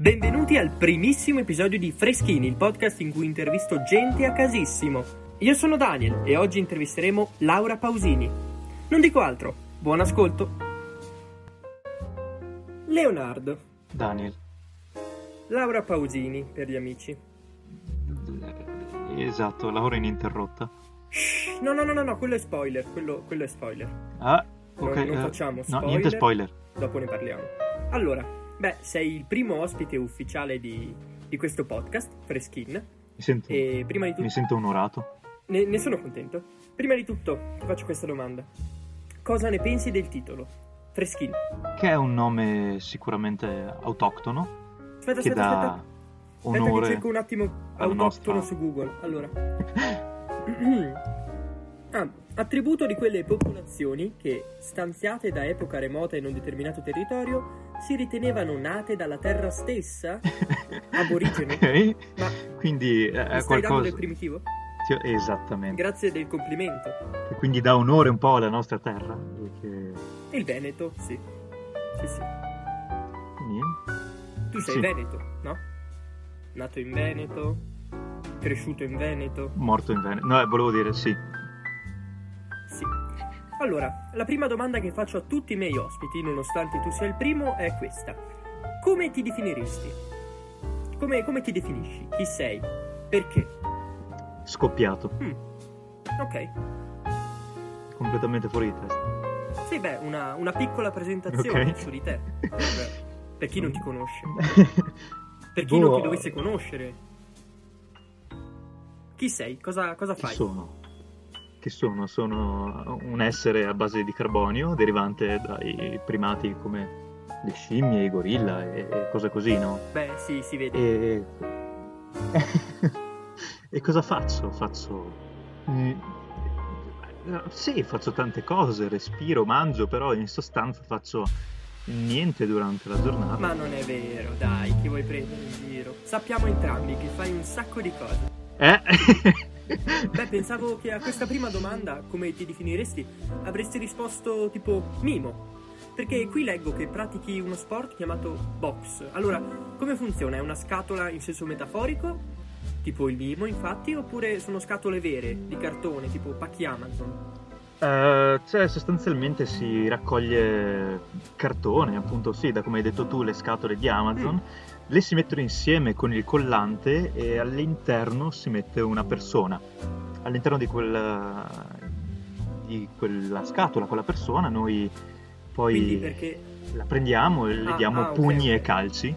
Benvenuti al primissimo episodio di Freschini, il podcast in cui intervisto gente a casissimo. Io sono Daniel e oggi intervisteremo Laura Pausini. Non dico altro, buon ascolto. Leonardo. Daniel. Laura Pausini, per gli amici. Esatto, lavoro ininterrotta. Shh, no, no, no, no, no, quello è spoiler, quello, quello è spoiler. Ah, Non- ok. non eh, facciamo spoiler. No, niente spoiler. Dopo ne parliamo. Allora, beh, sei il primo ospite ufficiale di, di questo podcast, Freskin. Mi sento, E prima di tutto... mi sento onorato. Ne, ne sono contento. Prima di tutto, ti faccio questa domanda. Cosa ne pensi del titolo? Freschin. Che è un nome sicuramente autoctono. Aspetta, aspetta, dà aspetta. Aspetta che onore. cerco un attimo autoctono nostra- su Google. Allora. ah, attributo di quelle popolazioni che, stanziate da epoca remota in un determinato territorio, si ritenevano nate dalla terra stessa? Aborigene? ok. Ma Quindi eh, è dando qualcosa. del primitivo? Esattamente. Grazie del complimento. Che quindi dà onore un po' alla nostra terra. Perché... Il Veneto, sì. Sì, sì. Niente. Tu sei Sì. veneto, no? Nato in Veneto, cresciuto in Veneto. Morto in Veneto. No, eh, volevo dire. Sì. Allora, la prima domanda che faccio a tutti i miei ospiti, nonostante tu sia il primo, è questa. Come ti definiresti? Come, come ti definisci? Chi sei? Perché? Scoppiato. Mm. Ok. Completamente fuori di testa. Sì, beh, una, una piccola presentazione Ok. su di te. Per, per chi non ti conosce. Per chi Boh, non ti dovesse conoscere. Chi sei? Cosa, cosa Chi fai? sono? Chi sono? Sono un essere a base di carbonio derivante dai primati come le scimmie, i gorilla e, e cose così, no? Beh, sì, si vede. E... e cosa faccio? Faccio... mm, Sì, faccio tante cose, respiro, mangio, però in sostanza faccio niente durante la giornata. Ma non è vero, dai, chi vuoi prendere in giro? Sappiamo entrambi che fai un sacco di cose. Eh? Beh, pensavo che a questa prima domanda, come ti definiresti, avresti risposto tipo mimo. Perché qui leggo che pratichi uno sport chiamato box. Allora, come funziona? È una scatola in senso metaforico? Tipo il mimo, infatti, oppure sono scatole vere, di cartone, tipo pacchi Amazon? Eh, cioè, sostanzialmente si raccoglie cartone, appunto, sì, da come hai detto tu, le scatole di Amazon, Mm. Le si mettono insieme con il collante e all'interno si mette una persona. All'interno di quella, di quella scatola, quella persona, noi poi perché... la prendiamo e le Ah, diamo ah, pugni ok. e calci.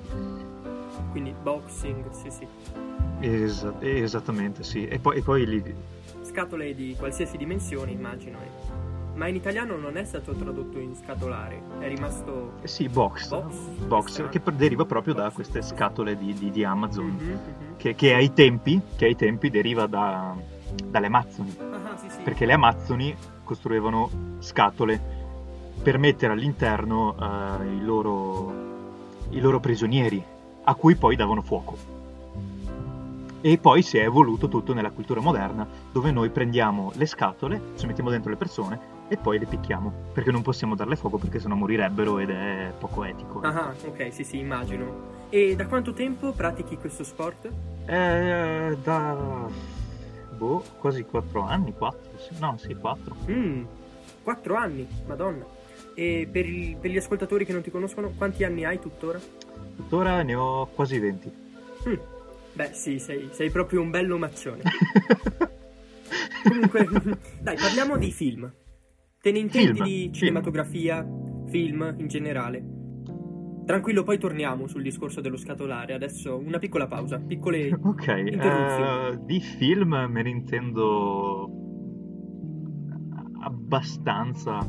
Quindi boxing, sì sì. Esa- esattamente, sì. E poi, e poi li, Scatole di qualsiasi dimensione, immagino. Ma in italiano non è stato tradotto in scatolare, è rimasto... eh sì, box, Box? box, che deriva proprio da Box, queste sì, sì. scatole di, di- di Amazon. Mhm, mhm. che, che ai tempi, che ai tempi deriva da- dalle Amazzoni, Ah, sì, sì. perché le Amazzoni costruivano scatole per mettere all'interno eh, i, loro, i loro prigionieri, a cui poi davano fuoco. E poi si è evoluto tutto nella cultura moderna, dove noi prendiamo le scatole, ci mettiamo dentro le persone e poi le picchiamo, perché non possiamo darle fuoco perché sennò morirebbero ed è poco etico. Ah, ok, sì, sì, immagino. E da quanto tempo pratichi questo sport? Eh, da boh, quasi 4 anni, 4, no, sì, 4. Mmm, quattro anni, madonna. E per, il- per gli ascoltatori che non ti conoscono, quanti anni hai tuttora? Tuttora ne ho quasi 20. Mm, Beh, sì, sei, sei proprio un bello maccione. Comunque, dai, parliamo di film. Te ne intendi Film, di film. cinematografia, film in generale? Tranquillo, poi torniamo sul discorso dello scatolare. Adesso una piccola pausa, piccole ok, Interruzioni. eh, di film me ne intendo abbastanza.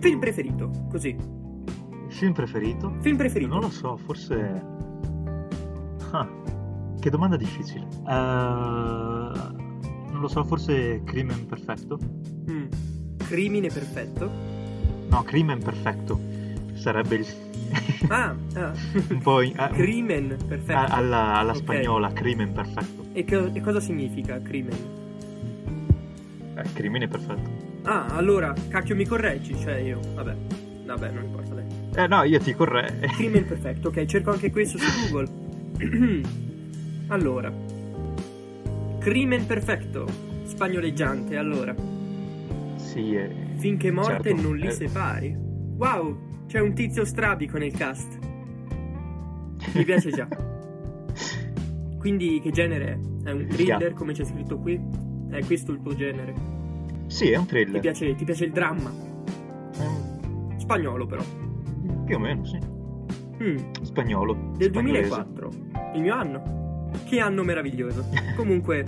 film preferito, così. Film preferito? Film preferito. Non lo so, forse... Ah, che domanda difficile. Eh, non lo so, forse Crimen Perfetto? Mm. Crimine perfetto. No, Crimen Perfetto. Sarebbe il... Ah, ah. un po' in- ah, Crimen perfetto. alla, alla Ok. spagnola, Crimen Perfetto. E, co- e cosa significa crimen? Eh, crimine perfetto. Ah, allora, cacchio mi correggi, cioè io. Vabbè, vabbè, non importa, dai. Eh no, io ti corre. Crimen perfetto, ok, cerco anche questo su Google. allora. Crimen perfetto. Spagnoleggiante, allora. Sì, eh, Finché morte certo, non li eh. separi. Wow, c'è un tizio strabico nel cast. Mi piace già. Quindi che genere è? È un thriller come c'è scritto qui? È questo il tuo genere? Sì, è un Ti thriller. piace, ti piace il dramma? È un- Spagnolo però. Più o meno, sì. Mm, Spagnolo. del spagnolese. 2004. Il mio anno. Che anno meraviglioso. Comunque,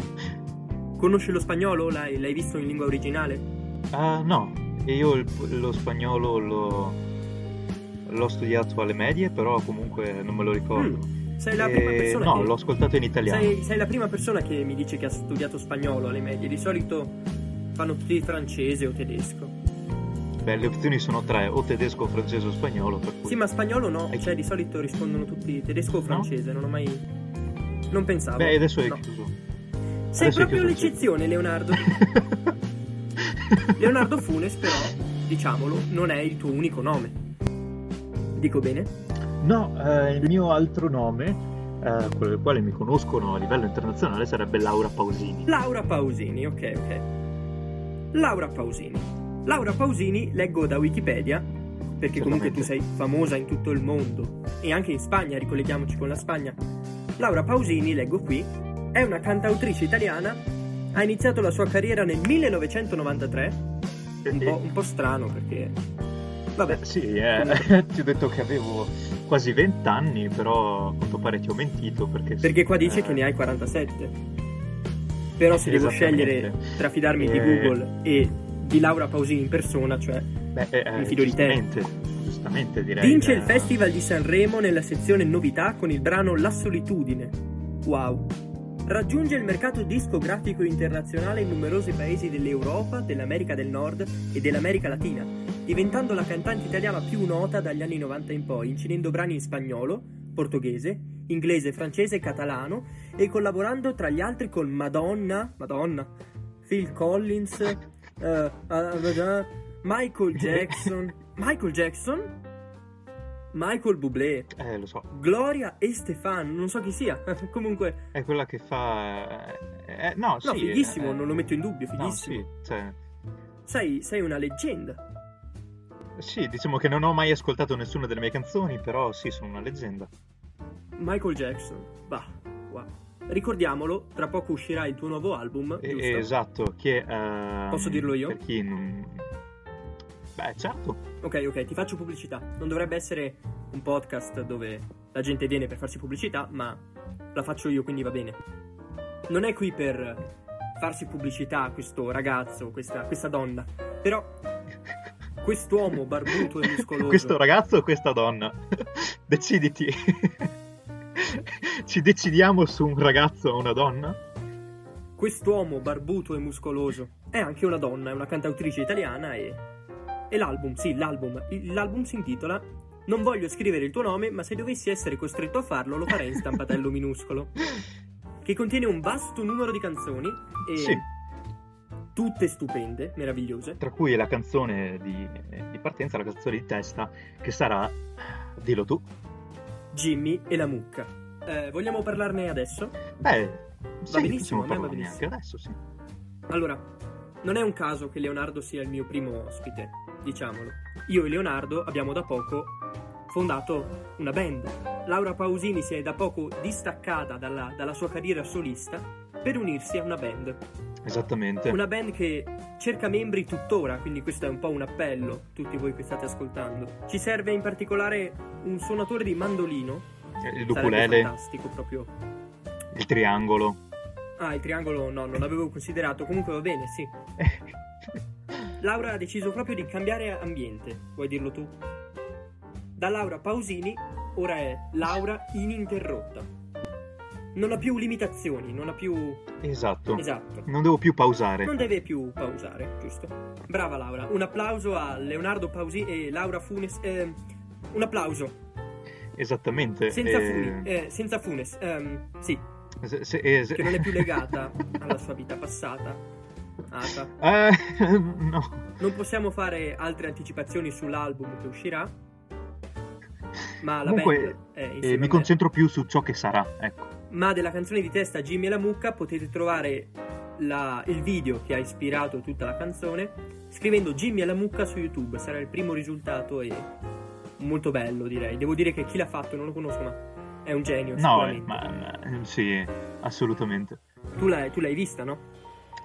conosci lo spagnolo? L'hai, l'hai visto in lingua originale? Ah, no, e io il- lo spagnolo lo- l'ho studiato alle medie, però comunque non me lo ricordo. Mm, Sei la prima persona no, che... l'ho ascoltato in italiano. Sei, sei la prima persona che mi dice che ha studiato spagnolo alle medie. Di solito fanno tutti francese o tedesco. Beh, le opzioni sono tre, o tedesco, francese o spagnolo, per cui... Sì, ma spagnolo no. Hai Cioè, di solito rispondono tutti tedesco o francese. Non ho mai. Non pensavo. Beh, adesso è No. chiuso. Sei adesso proprio l'eccezione, Leonardo. Leonardo Funes, però, diciamolo, non è il tuo unico nome. Dico bene? No, eh, il mio altro nome, eh, quello del quale mi conoscono a livello internazionale, sarebbe Laura Pausini. Laura Pausini, ok, ok. Laura Pausini. Laura Pausini, leggo da Wikipedia, perché comunque tu sei famosa in tutto il mondo e anche in Spagna, ricolleghiamoci con la Spagna. Laura Pausini, leggo qui, è una cantautrice italiana, ha iniziato la sua carriera nel 1993, un po', un po' strano perché... Vabbè, Beh, sì, eh, ti ho detto che avevo quasi 20 anni, però a quanto pare ti ho mentito perché... perché qua dice eh, che ne hai 47. Però se devo scegliere tra fidarmi di Eh. Google e di Laura Pausini in persona, cioè Beh, eh, mi fido di te. giustamente, direi. Vince eh, il Festival di Sanremo nella sezione novità con il brano La solitudine. Wow. Raggiunge il mercato discografico internazionale in numerosi paesi dell'Europa, dell'America del Nord e dell'America Latina, diventando la cantante italiana più nota dagli anni 90 in poi, incidendo brani in spagnolo, portoghese, inglese, francese e catalano e collaborando tra gli altri con Madonna, Madonna, Phil Collins, eh, eh, eh, Michael Jackson, Michael Jackson, Michael Bublé, Eh, lo so, Gloria e Stefano, non so chi sia. Comunque, è quella che fa... eh, eh, no, no, sì, fighissimo, eh, non lo metto in dubbio, no, fighissimo. sì, cioè, Sei, sei una leggenda. sì, diciamo che non ho mai ascoltato nessuna delle mie canzoni, però sì, sono una leggenda. Michael Jackson, bah, wow. Ricordiamolo, tra poco uscirà il tuo nuovo album, Eh, esatto, che... ehm, Posso dirlo io? Per chi non... Beh, certo. Ok, ok, ti faccio pubblicità. Non dovrebbe essere un podcast dove la gente viene per farsi pubblicità, ma la faccio io, quindi va bene. Non è qui per farsi pubblicità questo ragazzo, questa, questa donna, però quest'uomo barbuto e muscoloso. Questo ragazzo o questa donna? Deciditi. Ci decidiamo su un ragazzo o una donna? Quest'uomo barbuto e muscoloso è anche una donna, è una cantautrice italiana e. E l'album, sì, l'album. L'album si intitola Non voglio scrivere il tuo nome, ma se dovessi essere costretto a farlo lo farei in stampatello minuscolo. Che contiene un vasto numero di canzoni e. Sì. Tutte stupende, meravigliose. Tra cui la canzone di, di partenza, la canzone di testa, che sarà, dillo tu, Jimmy e la mucca. Eh, vogliamo parlarne adesso? beh, sì, benissimo, possiamo a me va benissimo. anche adesso, sì. Allora, non è un caso che Leonardo sia il mio primo ospite, diciamolo. Io e Leonardo abbiamo da poco fondato una band. Laura Pausini si è da poco distaccata dalla, dalla sua carriera solista per unirsi a una band. Esattamente. Una band che cerca membri tuttora, quindi questo è un po' un appello a tutti voi che state ascoltando. Ci serve in particolare un suonatore di mandolino. Il Sarebbe ukulele, fantastico proprio. il triangolo. Ah, il triangolo no, non l'avevo considerato. Comunque va bene, sì. Laura ha deciso proprio di cambiare ambiente, vuoi dirlo tu? Da Laura Pausini, ora è Laura ininterrotta. Non ha più limitazioni, non ha più... esatto. Esatto. Non devo più pausare. Non deve più pausare, giusto? Brava Laura. Un applauso a Leonardo Pausini e Laura Funes. eh, un applauso. Esattamente. Senza, eh, Funi- eh, senza Funes. ehm, sì, se- se- eh, se- che non è più legata alla sua vita passata. Ata. Eh, no. Non possiamo fare altre anticipazioni sull'album che uscirà. ma la Comunque, eh, mi concentro più su ciò che sarà, ecco. Ma della canzone di testa Jimmy e la mucca potete trovare la- il video che ha ispirato tutta la canzone scrivendo Jimmy e la mucca su YouTube. Sarà il primo risultato e molto bello, direi. Devo dire che chi l'ha fatto non lo conosco, ma è un genio. No, eh, ma, ma- sì, assolutamente. Tu, l'hai, tu l'hai vista, no?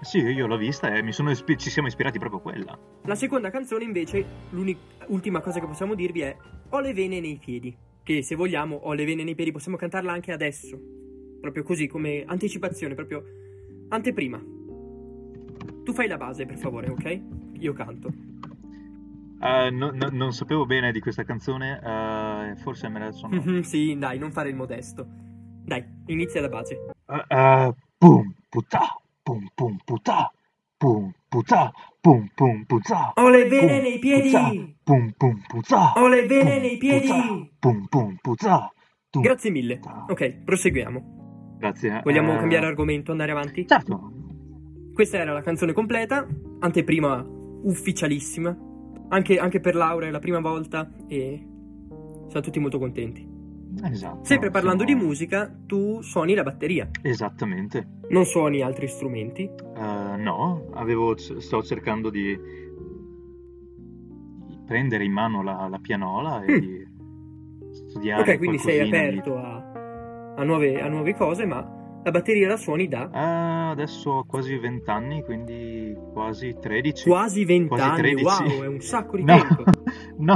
Sì, io l'ho vista e mi sono ispi- ci siamo ispirati proprio a quella. La seconda canzone, invece, l'ultima cosa che possiamo dirvi è Ho le vene nei piedi. Che se vogliamo, ho le vene nei piedi, possiamo cantarla anche adesso. Proprio così, come anticipazione, proprio anteprima. Tu fai la base, per favore, ok? Io canto. Eh, no- no- non sapevo bene di questa canzone, eh, forse me la sono... Sì, dai, non fare il modesto. Dai, inizia la base. Eh, eh, pum, putà, pum, pum, putà, pum, putà, pum, pum, putà. Ho le vene pum, nei piedi! Pum, pum, putà. Ho le vene pum, nei piedi! Pum, pum, putà. Grazie mille. Ok, proseguiamo. Grazie. Vogliamo eh, cambiare argomento, andare avanti? Certo. Questa era la canzone completa, anteprima ufficialissima. Anche, anche per Laura è la prima volta e siamo tutti molto contenti. Esatto. Sempre parlando siamo- di musica, tu suoni la batteria, Esattamente. Non suoni altri strumenti. Eh, no, avevo, sto cercando di prendere in mano la, la pianola e Mm. di studiare Ok, quindi sei qualcosina di- aperto a, a nuove, a nuove cose, ma la batteria la suoni da Ah, adesso ho quasi 20 anni, quindi quasi 13. quasi 20 Quasi anni. 13. Wow, è un sacco di No, tempo. no.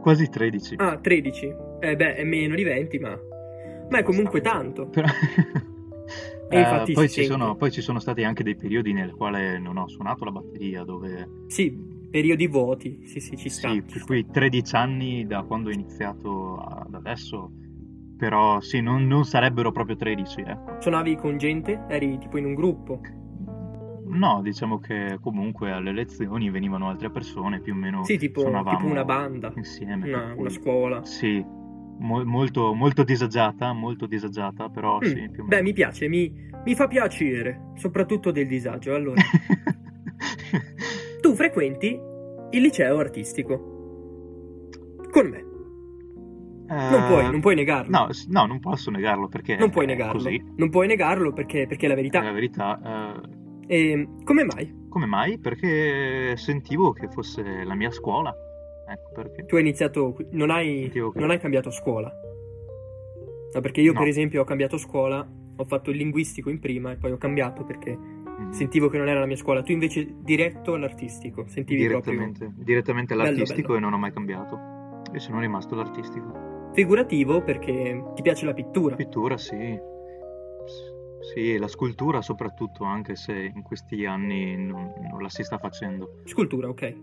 quasi 13. Ah, 13. Eh beh, è meno di 20, ma... Ma è comunque tanto. Però- Eh, poi, ci sono, poi ci sono stati anche dei periodi nel quale non ho suonato la batteria, dove Sì, periodi vuoti. Sì, sì, ci sta. sì, per cui 13 anni da quando ho iniziato ad adesso, però sì, non, non sarebbero proprio 13, ecco. Suonavi con gente? Eri tipo in un gruppo? No, diciamo che comunque alle lezioni venivano altre persone, più o meno Sì, tipo, suonavamo tipo una banda, insieme. una, una scuola. Sì, mo- molto, molto disagiata, molto disagiata, però Mm, sì. Beh, mi piace, mi, mi fa piacere, soprattutto del disagio. Allora, tu frequenti il liceo artistico con me. Non puoi, non puoi negarlo. Eh, No, no, non posso negarlo perché non puoi è negarlo. così. Non puoi negarlo perché, perché è la È verità. la verità. eh, E come mai? come mai? Perché sentivo che fosse la mia scuola. Ecco perché. Tu hai iniziato, non hai, non hai cambiato scuola. No, perché io, No. per esempio, ho cambiato scuola, ho fatto il linguistico in prima e poi ho cambiato perché Mm, sentivo che non era la mia scuola. Tu invece diretto all'artistico, sentivi direttamente, direttamente Bello, all'artistico bello. e non ho mai cambiato. E sono rimasto all'artistico. proprio figurativo perché ti piace la pittura. Pittura, sì. Sì, la scultura soprattutto, anche se in questi anni non, non la si sta facendo. Scultura, ok.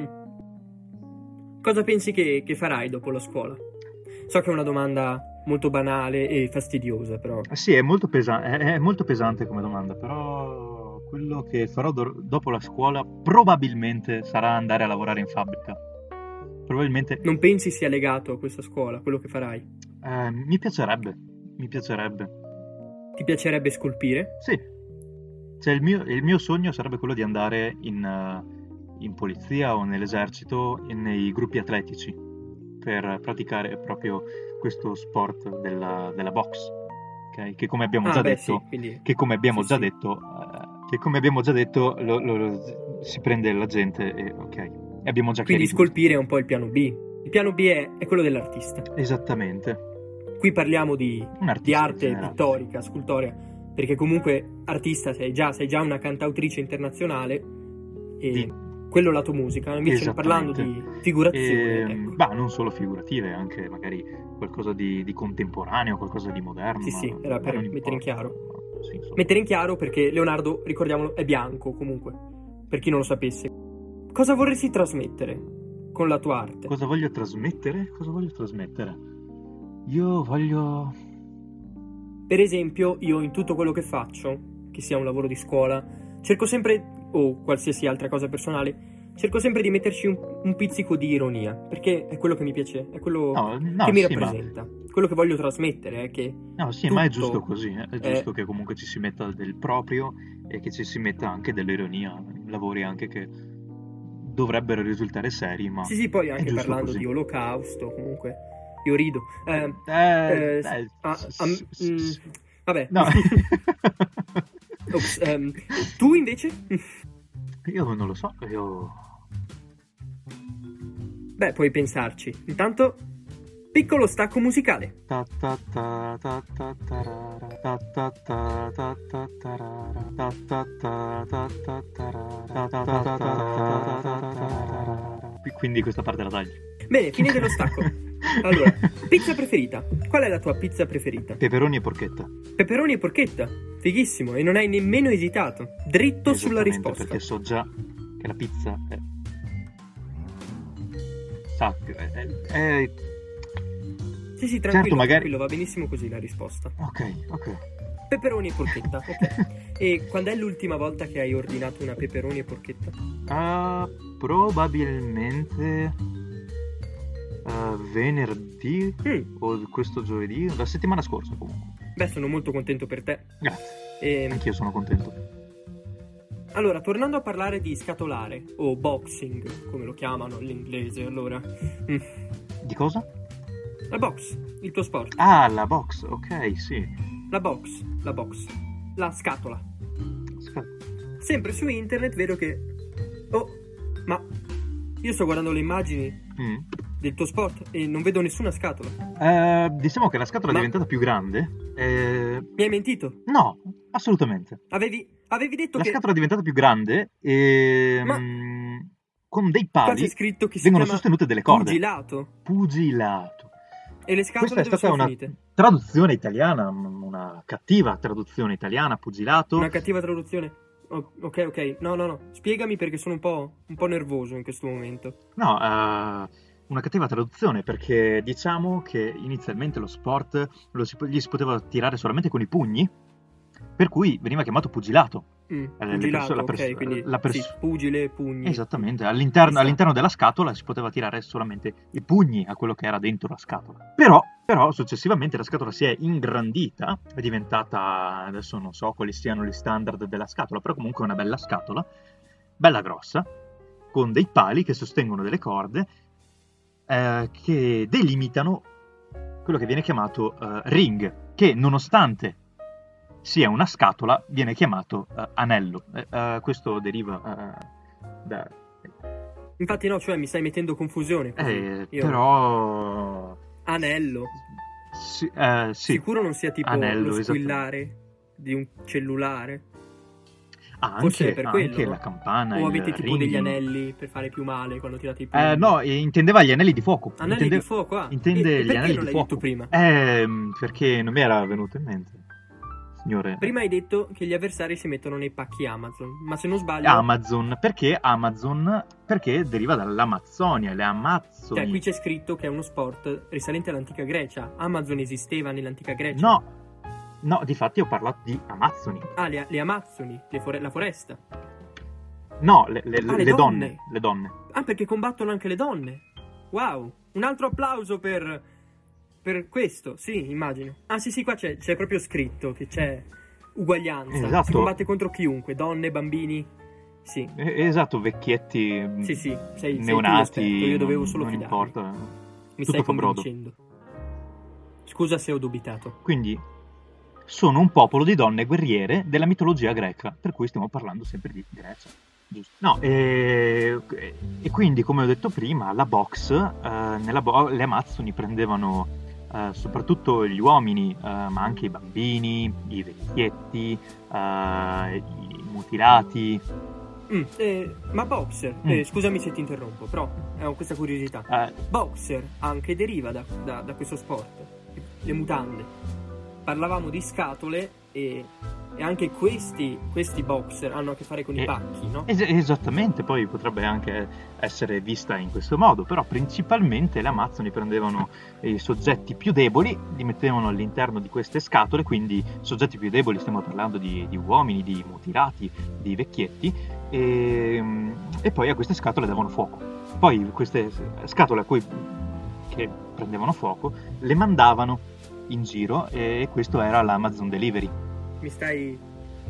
Mm. Cosa pensi che, che farai dopo la scuola? So che è una domanda molto banale e fastidiosa, però. Eh Sì, è molto, pesa- è- molto pesante come domanda, però quello che farò do- dopo la scuola probabilmente sarà andare a lavorare in fabbrica. Probabilmente Non pensi sia legato a questa scuola, quello che farai? eh, mi piacerebbe, mi piacerebbe. Ti piacerebbe scolpire? Sì, cioè il mio, il mio sogno sarebbe quello di andare in, eh, in polizia o nell'esercito e nei gruppi atletici per praticare proprio questo sport della, della box, ok? Che come abbiamo Ah, già beh, detto, sì, quindi... che come abbiamo Sì, già sì. detto, eh, che come abbiamo già detto lo- lo- lo- si prende la gente e ok, abbiamo già Quindi scolpire è un po' il piano B. Il piano B è, è quello dell'artista. Esattamente, Qui parliamo di, di arte pittorica, scultoria, perché comunque artista sei già, sei già una cantautrice internazionale e Di- quello lato musica. Invece parlando di figurazione, E, ecco. bah, non solo figurative, anche magari qualcosa di, di contemporaneo, qualcosa di moderno. Sì, sì, era per mettere in chiaro. Sì. Mettere in chiaro perché Leonardo, ricordiamolo, è bianco comunque, per chi non lo sapesse. Cosa vorresti trasmettere con la tua arte? Cosa voglio trasmettere? Cosa voglio trasmettere? Io voglio... Per esempio, io in tutto quello che faccio, che sia un lavoro di scuola, cerco sempre, o qualsiasi altra cosa personale, cerco sempre di metterci un, un pizzico di ironia, perché è quello che mi piace, è quello No, no, che mi sì, ma, rappresenta. Quello che voglio trasmettere è che no, sì, ma è giusto così. eh. È è- giusto che comunque ci si metta del proprio e che ci si metta anche dell'ironia. Lavori anche che dovrebbero risultare seri, ma... Sì, sì, poi è anche parlando così. di olocausto, comunque, io rido. Eh, Eh, eh, ah, s- s- mm, vabbè. No, Ops, ehm, tu invece? io non lo so, io... Beh, puoi pensarci. Intanto, piccolo stacco musicale. Quindi questa parte la taglio. Bene, fine dello stacco. Allora, pizza preferita. Qual è la tua pizza preferita? Peperoni e porchetta. Peperoni e porchetta. Fighissimo, e non hai nemmeno esitato. Dritto sulla risposta. Perché so già che la pizza è... Sa, è, è- Sì, sì, tranquillo, Certo, magari- tranquillo, va benissimo così la risposta. Ok, ok. Peperoni e porchetta, ok. e quando è l'ultima volta che hai ordinato una peperoni e porchetta? Ah, probabilmente ah, venerdì Mm, o questo giovedì, la settimana scorsa comunque. beh, sono molto contento per te. Grazie, E, anch'io sono contento. allora, tornando a parlare di scatolare, o boxing, come lo chiamano l'inglese, allora... mm, Di cosa? la box, il tuo sport. Ah, la box, ok, sì. La box, la box. La scatola. Sca- Sempre su internet vedo che... Oh, ma... Io sto guardando le immagini Mm. Del tuo sport e non vedo nessuna scatola. Eh, diciamo che la scatola Ma- è diventata più grande. eh, Mi hai mentito? No, assolutamente. Avevi, avevi detto La che... scatola è diventata più grande e Ma- mm, con dei pali c'è scritto che si vengono sostenute delle corde. pugilato. Pugilato. E le scatole Questa è stata sono una finite? traduzione italiana, una cattiva traduzione italiana, pugilato. Una cattiva traduzione. Ok, ok. No, no, no. Spiegami perché sono un po', un po' nervoso in questo momento. No, eh, una cattiva traduzione perché diciamo che inizialmente lo sport lo si, gli si poteva tirare solamente con i pugni, per cui veniva chiamato pugilato. Mm, Eh, pugilato, perso- la ok, pers- quindi la pers- sì, pugile, pugni. Esattamente, all'interno, sta. all'interno della scatola si poteva tirare solamente i pugni a quello che era dentro la scatola. Però, però successivamente la scatola si è ingrandita, è diventata, adesso non so quali siano gli standard della scatola, però comunque è una bella scatola, bella grossa, con dei pali che sostengono delle corde eh, che delimitano quello che viene chiamato eh, ring, che nonostante sia una scatola viene chiamato eh, anello. Eh, eh, questo deriva da... Infatti no, cioè mi stai mettendo confusione. Io- però... Anello. Eh, sì. Sicuro non sia tipo Anello, lo esatto. squillare di un cellulare. Forse anche, è per anche quello, la campana, o avete tipo ringing. degli anelli per fare più male quando tirate i pugni. Eh, no, eh, intendeva gli anelli di fuoco. Anelli Intende- di fuoco, ah. Intende E- gli anelli non di l'hai fuoco. detto prima? Ehm, perché non mi era venuto in mente, signore. Prima hai detto che gli avversari si mettono nei pacchi Amazon, ma se non sbaglio, Amazon, perché Amazon? Perché deriva dall'Amazzonia, le Amazzoni. cioè qui c'è scritto che è uno sport risalente all'antica Grecia. Amazon esisteva nell'antica Grecia. No, no, difatti ho parlato di Amazzoni. Ah, le, le Amazzoni, le fore- la foresta. No, le, le- Ah, le donne. donne. Le donne. Ah, perché combattono anche le donne. Wow, un altro applauso per, per questo, sì, immagino. Ah, sì, sì, qua c'è, c'è proprio scritto che c'è uguaglianza. Esatto. Si combatte contro chiunque, donne, bambini. Sì, Eh, Esatto, vecchietti, sì, sì, sei, sei neonati, l'esperto, io dovevo solo non fidarmi. importa. Mi tutto stai brodo. convincendo. Scusa se ho dubitato. Quindi sono un popolo di donne guerriere della mitologia greca, per cui stiamo parlando sempre di Grecia. Giusto. No, e, e quindi come ho detto prima, la box, eh, nella bo- le Amazzoni prendevano eh, soprattutto gli uomini, eh, ma anche i bambini, i vecchietti, eh, i mutilati. Mm, eh, ma Boxer, Mm. eh, scusami se ti interrompo, però ho questa curiosità. Boxer anche deriva da, da- da questo sport, le mutande. Parlavamo di scatole e, e anche questi, questi boxer hanno a che fare con i Eh, pacchi, no? Es- esattamente, poi potrebbe anche essere vista in questo modo, però principalmente le Amazzoni prendevano i soggetti più deboli, li mettevano all'interno di queste scatole, quindi soggetti più deboli, stiamo parlando di, di uomini, di mutilati, di vecchietti, e, e poi a queste scatole davano fuoco. Poi queste scatole a cui che prendevano fuoco le mandavano in giro e questo era l'Amazon Delivery. Mi stai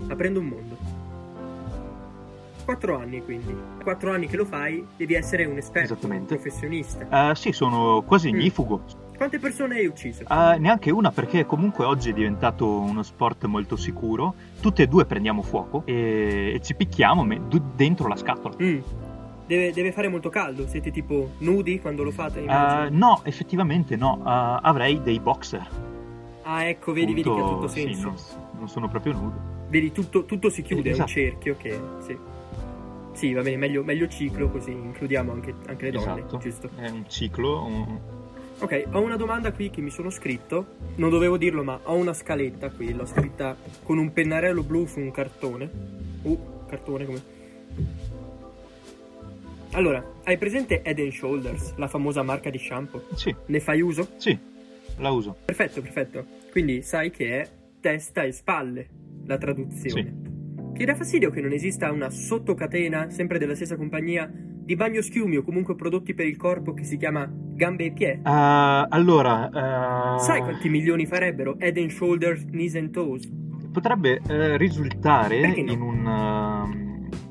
aprendo un mondo. quattro anni quindi. Quattro anni che lo fai, devi essere un esperto, un professionista. Eh, sì, sono quasi Mm. ignifugo. Quante persone hai ucciso? Eh, neanche una perché comunque oggi è diventato uno sport molto sicuro. Tutte e due prendiamo fuoco e, e ci picchiamo me- dentro la scatola. Mm. Deve, deve fare molto caldo, siete tipo nudi quando lo fate? Immagino? no, effettivamente no. Eh, avrei dei boxer. ah, ecco, vedi, vedi che ha tutto sì, senso. non, non sono proprio nudo. Vedi, tutto, tutto si chiude, è un Esatto. cerchio che... Sì, sì va bene, meglio, meglio ciclo così includiamo anche, anche le donne, esatto. giusto? È un ciclo. un- Ok, ho una domanda qui che mi sono scritto. Non dovevo dirlo, ma ho una scaletta qui. L'ho scritta con un pennarello blu su un cartone. Uh, cartone come. Allora, hai presente Head and Shoulders, la famosa marca di shampoo? Sì, Ne fai uso? sì, la uso. Perfetto, perfetto. Quindi sai che è testa e spalle la traduzione. Ti dà fastidio che non esista una sottocatena, sempre della stessa compagnia, di bagno schiumi o comunque prodotti per il corpo che si chiama gambe e piedi? Eh, allora, eh, Sai quanti milioni farebbero Head and Shoulders, Knees and Toes? potrebbe eh, risultare no? in un, ehm,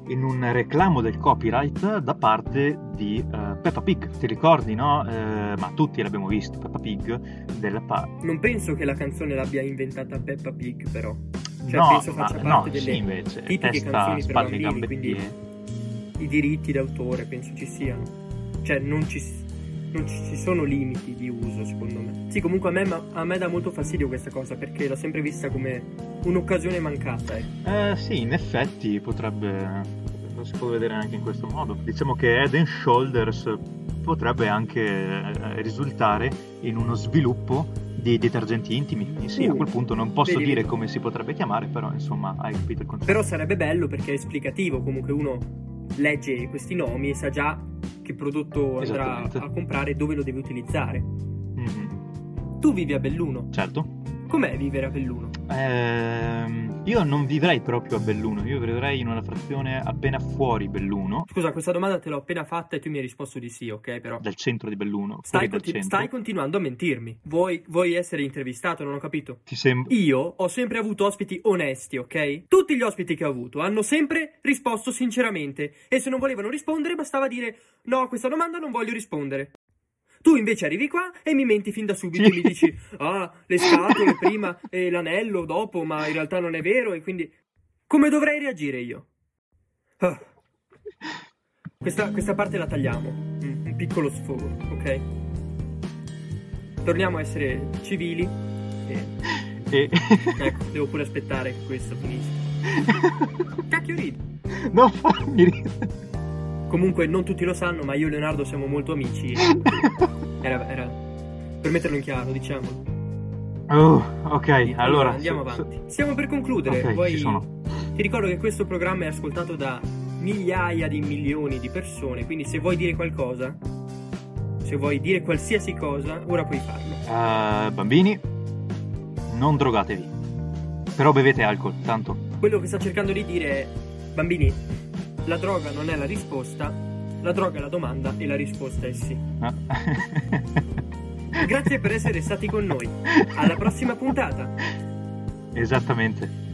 in un reclamo del copyright da parte di eh, Peppa Pig. Ti ricordi, no? Eh, ma tutti l'abbiamo visto, Peppa Pig della pa- Non penso che la canzone l'abbia inventata Peppa Pig, però. Cioè, no, penso ma- faccia no, parte delle sì, invece, tipiche testa, canzoni per bambini, quindi i diritti d'autore penso ci siano. Cioè, non ci, non ci sono limiti di uso, secondo me. Sì, comunque a me, a me dà molto fastidio questa cosa, perché l'ho sempre vista come un'occasione mancata, eh. Eh, sì, in effetti potrebbe, lo si può vedere anche in questo modo. Diciamo che Head and Shoulders potrebbe anche eh, risultare in uno sviluppo di detergenti intimi. Sì, a Uh, quel punto non posso dire come si potrebbe chiamare, però insomma hai capito il concetto. Però sarebbe bello perché è esplicativo, comunque uno legge questi nomi e sa già che prodotto andrà a comprare e dove lo deve utilizzare. Mhm, Tu vivi a Belluno. Certo. Com'è vivere a Belluno? Ehm, io non vivrei proprio a Belluno, io vivrei in una frazione appena fuori Belluno, Scusa, questa domanda te l'ho appena fatta e tu mi hai risposto di sì, ok? Però. dal centro di Belluno. Stai, conti- centro. stai continuando a mentirmi. Vuoi, vuoi essere intervistato? Non ho capito. Ti sembra... Io ho sempre avuto ospiti onesti, ok? Tutti gli ospiti che ho avuto hanno sempre risposto sinceramente. E se non volevano rispondere, bastava dire: No, a questa domanda non voglio rispondere. Tu invece arrivi qua e mi menti fin da subito e mi dici: Ah, le scatole prima e l'anello dopo, ma in realtà non è vero. E quindi. Come dovrei reagire io? Ah. Questa, questa parte la tagliamo. Un, piccolo sfogo, ok? Torniamo a essere civili. E E... Ecco, devo pure aspettare che questo finisca. Cacchio ridi. non farmi ridere. Comunque non tutti lo sanno, ma io e Leonardo siamo molto amici. Era, era per metterlo in chiaro, diciamo. Oh, ok, allora... andiamo so- avanti. Stiamo per concludere. Ok, Poi ti ricordo che questo programma è ascoltato da migliaia di milioni di persone, quindi se vuoi dire qualcosa, se vuoi dire qualsiasi cosa, ora puoi farlo. Eh, bambini, non drogatevi. Però bevete alcol, tanto. Quello che sta cercando di dire è, bambini, la droga non è la risposta, la droga è la domanda e la risposta è sì. Eh. Grazie per essere stati con noi. Alla prossima puntata. Esattamente.